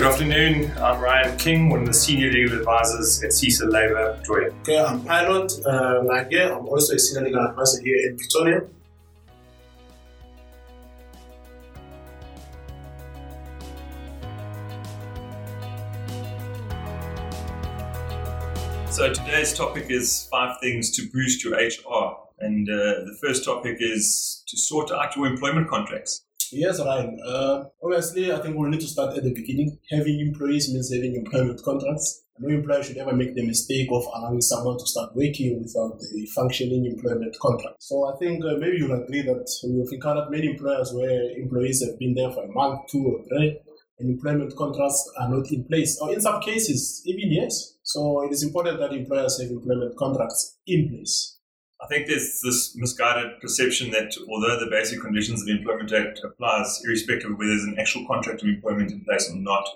Good afternoon. I'm Ryan King, one of the senior legal advisors at CISA Labour, Joy. Okay, I'm Pilot uh, Nage. I'm also a senior legal advisor here in Pretoria. So today's topic is five things to boost your HR. And uh, the first topic is to sort out your employment contracts. Yes, Ryan. Uh, obviously, I think we'll need to start at the beginning. Having employees means having employment contracts. No employer should ever make the mistake of allowing someone to start working without a functioning employment contract. So I think uh, maybe you'll agree that we've encountered many employers where employees have been there for a month, two or three, and employment contracts are not in place, or in some cases, even yes. So it is important that employers have employment contracts in place. I think there's this misguided perception that although the Basic Conditions of Employment Act applies, irrespective of whether there's an actual contract of employment in place or not,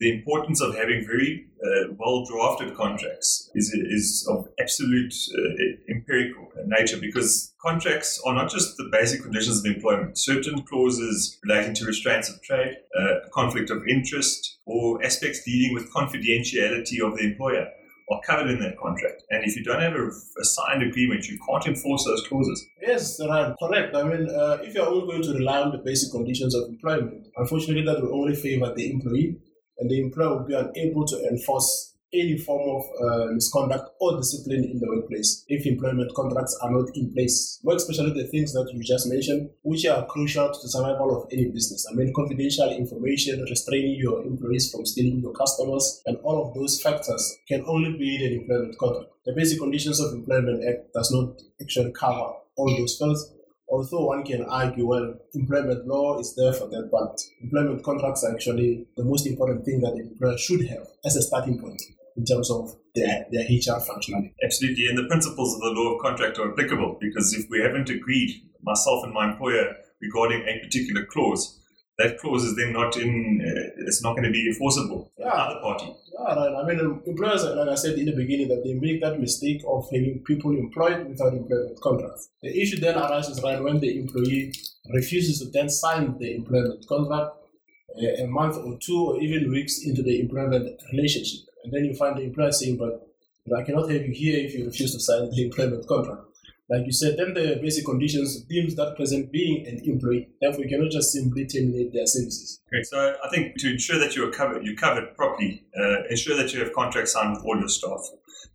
the importance of having very uh, well drafted contracts is, is of absolute uh, empirical nature because contracts are not just the basic conditions of employment. Certain clauses relating to restraints of trade, uh, conflict of interest, or aspects dealing with confidentiality of the employer are covered in that contract. And if you don't have a, a signed agreement, you can't enforce those clauses. Yes, right, correct. I mean, uh, if you're only going to rely on the basic conditions of employment, unfortunately, that will only favor the employee and the employer will be unable to enforce any form of uh, misconduct or discipline in the workplace if employment contracts are not in place. More especially the things that you just mentioned, which are crucial to the survival of any business. I mean, confidential information, restraining your employees from stealing your customers, and all of those factors can only be in an employment contract. The Basic Conditions of Employment Act does not actually cover all those fields although one can argue, well, employment law is there for that, but employment contracts are actually the most important thing that the employer should have as a starting point in terms of their, their HR functionality. Absolutely, and the principles of the law of contract are applicable because if we haven't agreed, myself and my employer, regarding a particular clause, that clause is then not in, uh, it's not going to be enforceable yeah. other party. Yeah, right. I mean, employers, like I said in the beginning, that they make that mistake of having people employed without employment contracts. The issue then arises, right, when the employee refuses to then sign the employment contract uh, a month or two or even weeks into the employment relationship. And then you find the employer saying, but I cannot have you here if you refuse to sign the employment contract. Like you said, then the basic conditions deems that person being an employee. Therefore, you cannot just simply terminate their services. Okay, so I think to ensure that you are covered, you're covered properly, uh, ensure that you have contracts signed with all your staff,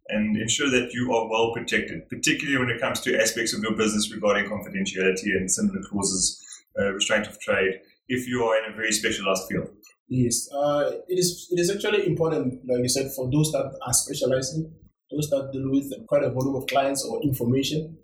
and ensure that you are well protected, particularly when it comes to aspects of your business regarding confidentiality and similar clauses, uh, restraint of trade, if you are in a very specialized field. Yes, uh, it is. It is actually important, like you said, for those that are specializing, those that deal with quite a volume of clients or information,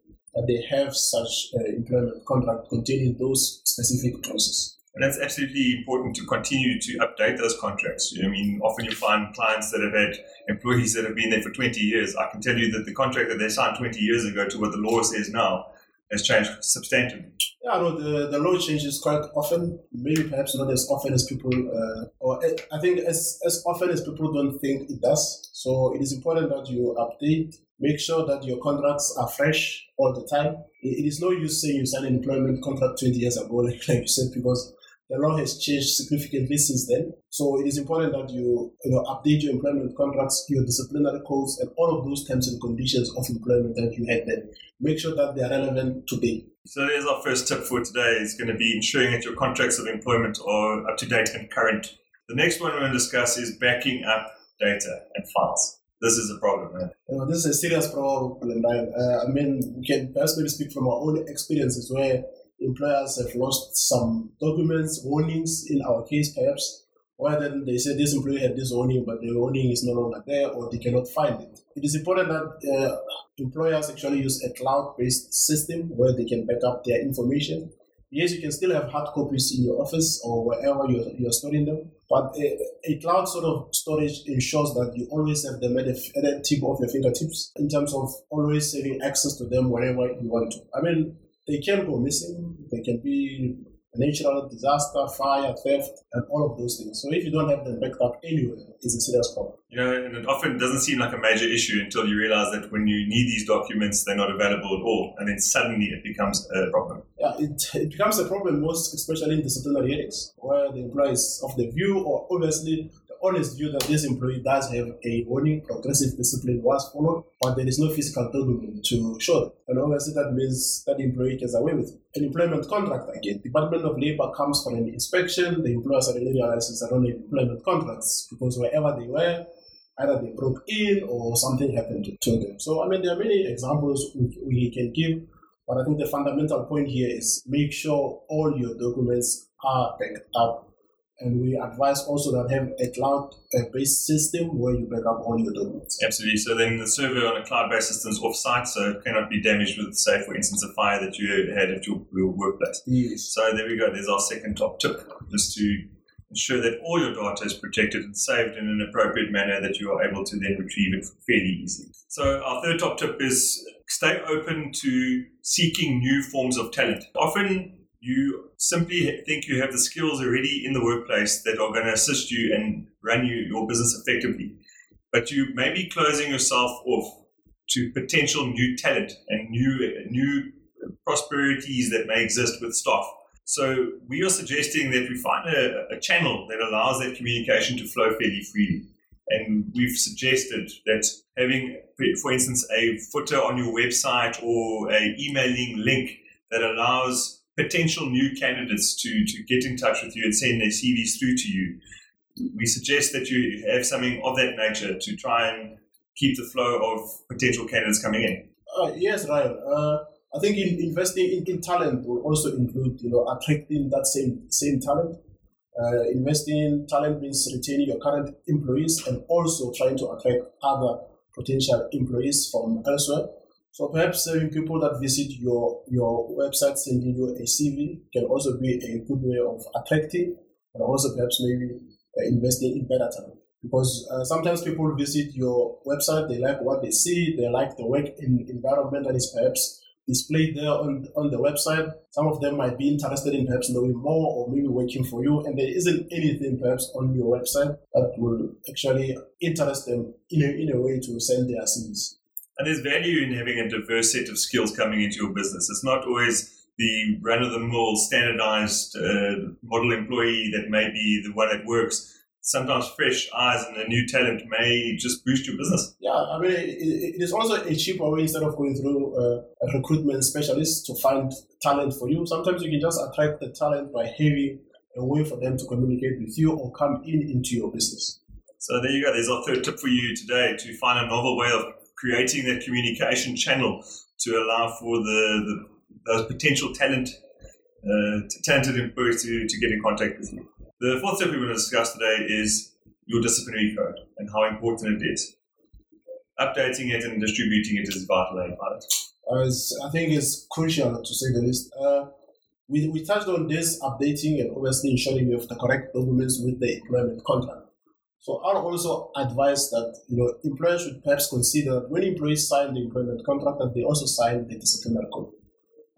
they have such uh, employment contract containing those specific clauses. And that's absolutely important to continue to update those contracts. I mean, often you find clients that have had employees that have been there for 20 years. I can tell you that the contract that they signed 20 years ago to what the law says now has changed substantially. Yeah, no, the, the law changes quite often, maybe perhaps not as often as people, uh, or I think as, as often as people don't think it does. So it is important that you update, make sure that your contracts are fresh all the time. It, is no use saying you signed an employment contract 20 years ago, like, like you said, because the law has changed significantly since then. So it is important that you, you know, update your employment contracts, your disciplinary codes, and all of those terms and conditions of employment that you had then. Make sure that they are relevant today. So there's our first tip for today is going to be ensuring that your contracts of employment are up to date and current. The next one we're going to discuss is backing up data and files. This is a problem, man. You know, this is a serious problem. Uh, I mean, we can maybe speak from our own experiences where employers have lost some documents, warnings in our case perhaps, where then they say this employee had this warning, but the warning is no longer there or they cannot find it. It is important that uh, employers actually use a cloud-based system where they can back up their information. Yes, you can still have hard copies in your office or wherever you're, you're storing them, but a, a, cloud sort of storage ensures that you always have them at the, at the tip of your fingertips in terms of always having access to them whenever you want to. I mean, they can go missing. They can be natural disaster, fire, theft, and all of those things. So if you don't have them backed up anywhere, it's a serious problem. You know, and it often doesn't seem like a major issue until you realize that when you need these documents, they're not available at all, and then suddenly it becomes a problem. Yeah, it, it becomes a problem most especially in disciplinary hearings, where the employer is of the view or obviously honest view that this employee does have a warning, progressive discipline was followed, but there is no physical document to show that. And obviously that means that employee gets away with it. An employment contract again, Department of Labor comes for an inspection, the employer suddenly realizes that on employment contracts because wherever they were, either they broke in or something happened to them. So I mean there are many examples we, we can give, but I think the fundamental point here is make sure all your documents are backed up and we advise also that have a cloud-based system where you back up all your documents. Absolutely. So then the server on a cloud-based system is off-site, so it cannot be damaged with, say, for instance, a fire that you had at your, your workplace. Yes. So there we go. There's our second top tip, just to ensure that all your data is protected and saved in an appropriate manner that you are able to then retrieve it fairly easily. So our third top tip is stay open to seeking new forms of talent. Often you simply think you have the skills already in the workplace that are going to assist you and run you, your business effectively. But you may be closing yourself off to potential new talent and new, new prosperities that may exist with staff. So we are suggesting that we find a, a channel that allows that communication to flow fairly freely. And we've suggested that having, for instance, a footer on your website or a emailing link that allows potential new candidates to, to get in touch with you and send their CVs through to you, we suggest that you have something of that nature to try and keep the flow of potential candidates coming in. Uh, yes, Ryan. Uh, I think in investing in, talent will also include, you know, attracting that same same talent. Uh, investing in talent means retaining your current employees and also trying to attract other potential employees from elsewhere. So perhaps having people that visit your your website sending you a CV can also be a good way of attracting and also perhaps maybe uh, investing in better talent. Because uh, sometimes people visit your website, they like what they see, they like the work in, environment that is perhaps displayed there on, on the website. Some of them might be interested in perhaps knowing more or maybe working for you, and there isn't anything perhaps on your website that will actually interest them in a, in a way to send their CVs. And there's value in having a diverse set of skills coming into your business. It's not always the run of the mill standardized uh, model employee that may be the one that works. Sometimes fresh eyes and a new talent may just boost your business. Yeah, I mean, it, it is also a cheaper way instead of going through uh, a recruitment specialist to find talent for you. Sometimes you can just attract the talent by having a way for them to communicate with you or come in into your business. So there you go. There's our third tip for you today to find a novel way of creating that communication channel to allow for the, the those potential talent uh, talented employees to, to get in contact with you. The fourth step we want to discuss today is your disciplinary code and how important it is. Updating it and distributing it is vital I think it's crucial to say the least. Uh, we, we touched on this updating and obviously ensuring you have the correct documents with the employment contract. So I'll also advise that you know employers should perhaps consider when employees sign the employment contract that they also sign the disciplinary code.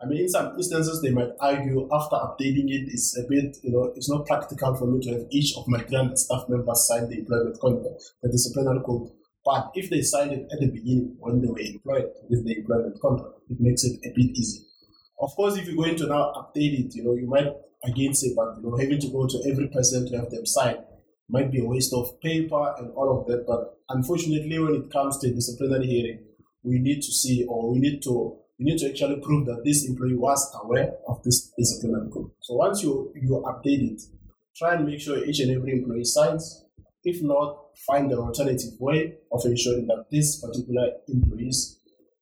I mean, in some instances, they might argue after updating it, it's a bit, you know, it's not practical for me to have each of my client staff members sign the employment contract, the disciplinary code. But if they sign it at the beginning when they were employed with the employment contract, it makes it a bit easier. Of course, if you're going to now update it, you know, you might again say, but you know, having to go to every person to have them sign might be a waste of paper and all of that. But unfortunately, when it comes to disciplinary hearing, we need to see or we need to we need to actually prove that this employee was aware of this disciplinary code. So once you you update it, try and make sure each and every employee signs. If not, find an alternative way of ensuring that this particular employees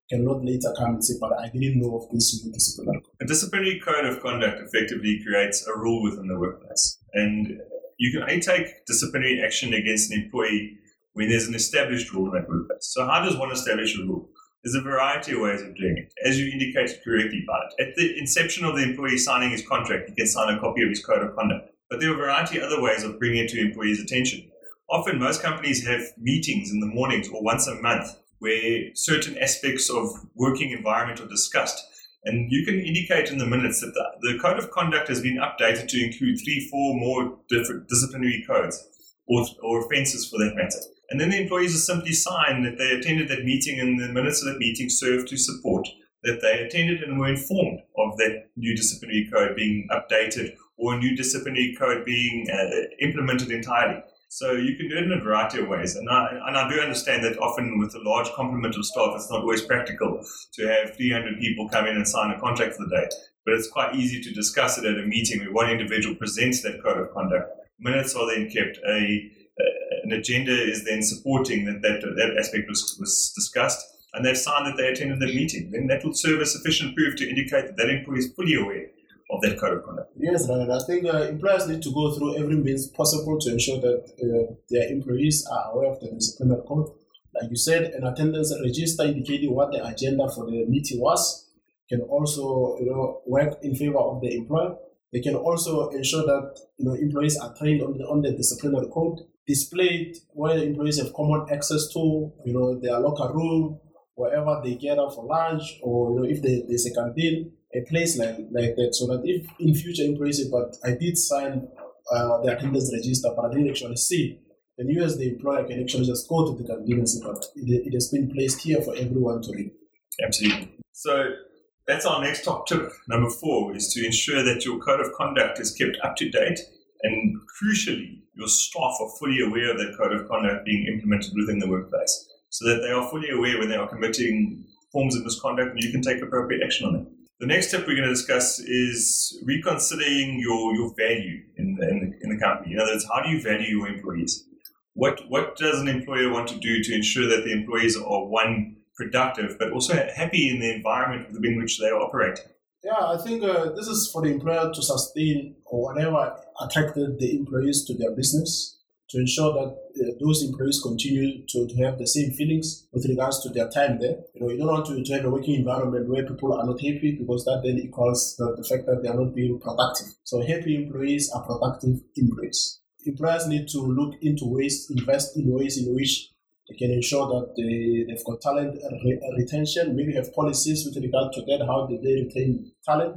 cannot later come and say, but I didn't know of this disciplinary code. A disciplinary code of conduct effectively creates a rule within the workplace. And you can only take disciplinary action against an employee when there's an established rule in that workplace. So, how does one establish a rule? There's a variety of ways of doing it, as you indicated correctly, Pilot. At the inception of the employee signing his contract, he can sign a copy of his code of conduct. But there are a variety of other ways of bringing it to employees' attention. Often, most companies have meetings in the mornings or once a month where certain aspects of working environment are discussed. And you can indicate in the minutes that the, the code of conduct has been updated to include three, four more different disciplinary codes or, or offences for that matter. And then the employees will simply sign that they attended that meeting and the minutes of that meeting serve to support that they attended and were informed of that new disciplinary code being updated or a new disciplinary code being uh, implemented entirely. So you can do it in a variety of ways. And I, and I do understand that often with a large complement of staff, it's not always practical to have 300 people come in and sign a contract for the day. But it's quite easy to discuss it at a meeting where one individual presents that code of conduct. Minutes are then kept. A, an agenda is then supporting that that, that aspect was, was discussed. And they've signed that they attended the meeting. Then that will serve as sufficient proof to indicate that that employee is fully aware of that code of conduct. Yes, Ryan. I think uh, employers need to go through every means possible to ensure that uh, their employees are aware of the disciplinary code. Like you said, an attendance register indicating what the agenda for the meeting was can also, you know, work in favor of the employer. They can also ensure that you know employees are trained on the on the disciplinary code, displayed where employees have common access to, you know, their locker room, wherever they gather for lunch, or you know, if they, there's a canteen a place like, like that so that if in future employees say, but I did sign uh, the attendance register, but I didn't actually see, then you as the employer can actually just go to the canteen and but it, it has been placed here for everyone to read. Absolutely. So that's our next top tip. Number four is to ensure that your code of conduct is kept up to date and crucially, your staff are fully aware of that code of conduct being implemented within the workplace so that they are fully aware when they are committing forms of misconduct and you can take appropriate action on them. The next step we're going to discuss is reconsidering your, your value in the, in, the, in the company. In other words, how do you value your employees? What, what does an employer want to do to ensure that the employees are, one, productive, but also happy in the environment within which they are operating? Yeah, I think uh, this is for the employer to sustain or whatever attracted the employees to their business to ensure that uh, those employees continue to, to have the same feelings with regards to their time there. You know, you don't want to, to have a working environment where people are not happy because that then equals the, the fact that they are not being productive. So happy employees are productive employees. Employers need to look into ways, invest in ways in which they can ensure that they, they've got talent re- retention, maybe have policies with regard to that, how do they retain talent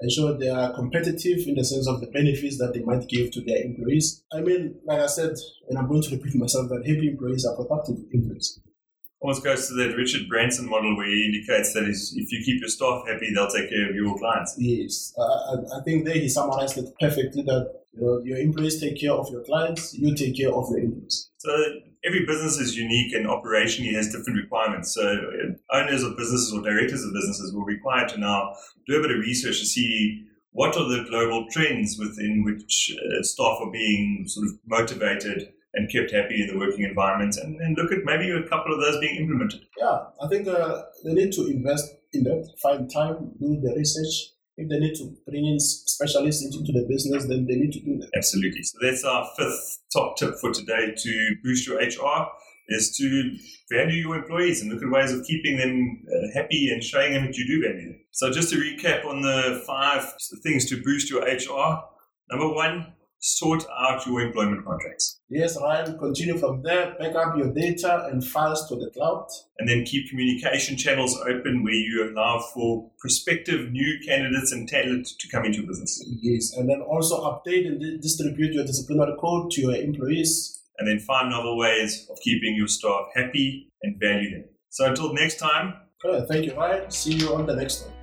ensure they are competitive in the sense of the benefits that they might give to their employees. I mean, like I said, and I'm going to repeat myself, that happy employees are productive employees. Almost goes to that Richard Branson model where he indicates that if you keep your staff happy, they'll take care of your clients. Yes, uh, I think there he summarized it perfectly that you know, your employees take care of your clients, you take care of your employees. So every business is unique and operationally has different requirements. So uh, owners of businesses or directors of businesses will require to now do a bit of research to see what are the global trends within which uh, staff are being sort of motivated and kept happy in the working environment and, look at maybe a couple of those being implemented. Yeah, I think uh, they need to invest in that, find time, do the research, if they need to bring in specialists into the business, then they need to do that. Absolutely. So that's our fifth top tip for today to boost your HR is to value your employees and look at ways of keeping them uh, happy and showing them that you do value them. So just to recap on the five things to boost your HR. Number one, sort out your employment contracts. Yes, Ryan, continue from there, back up your data and files to the cloud. And then keep communication channels open where you allow for prospective new candidates and talent to come into your business. Yes, and then also update and distribute your disciplinary code to your employees. And then find novel ways of keeping your staff happy and valued. So until next time. Okay, thank you, Ryan. See you on the next one.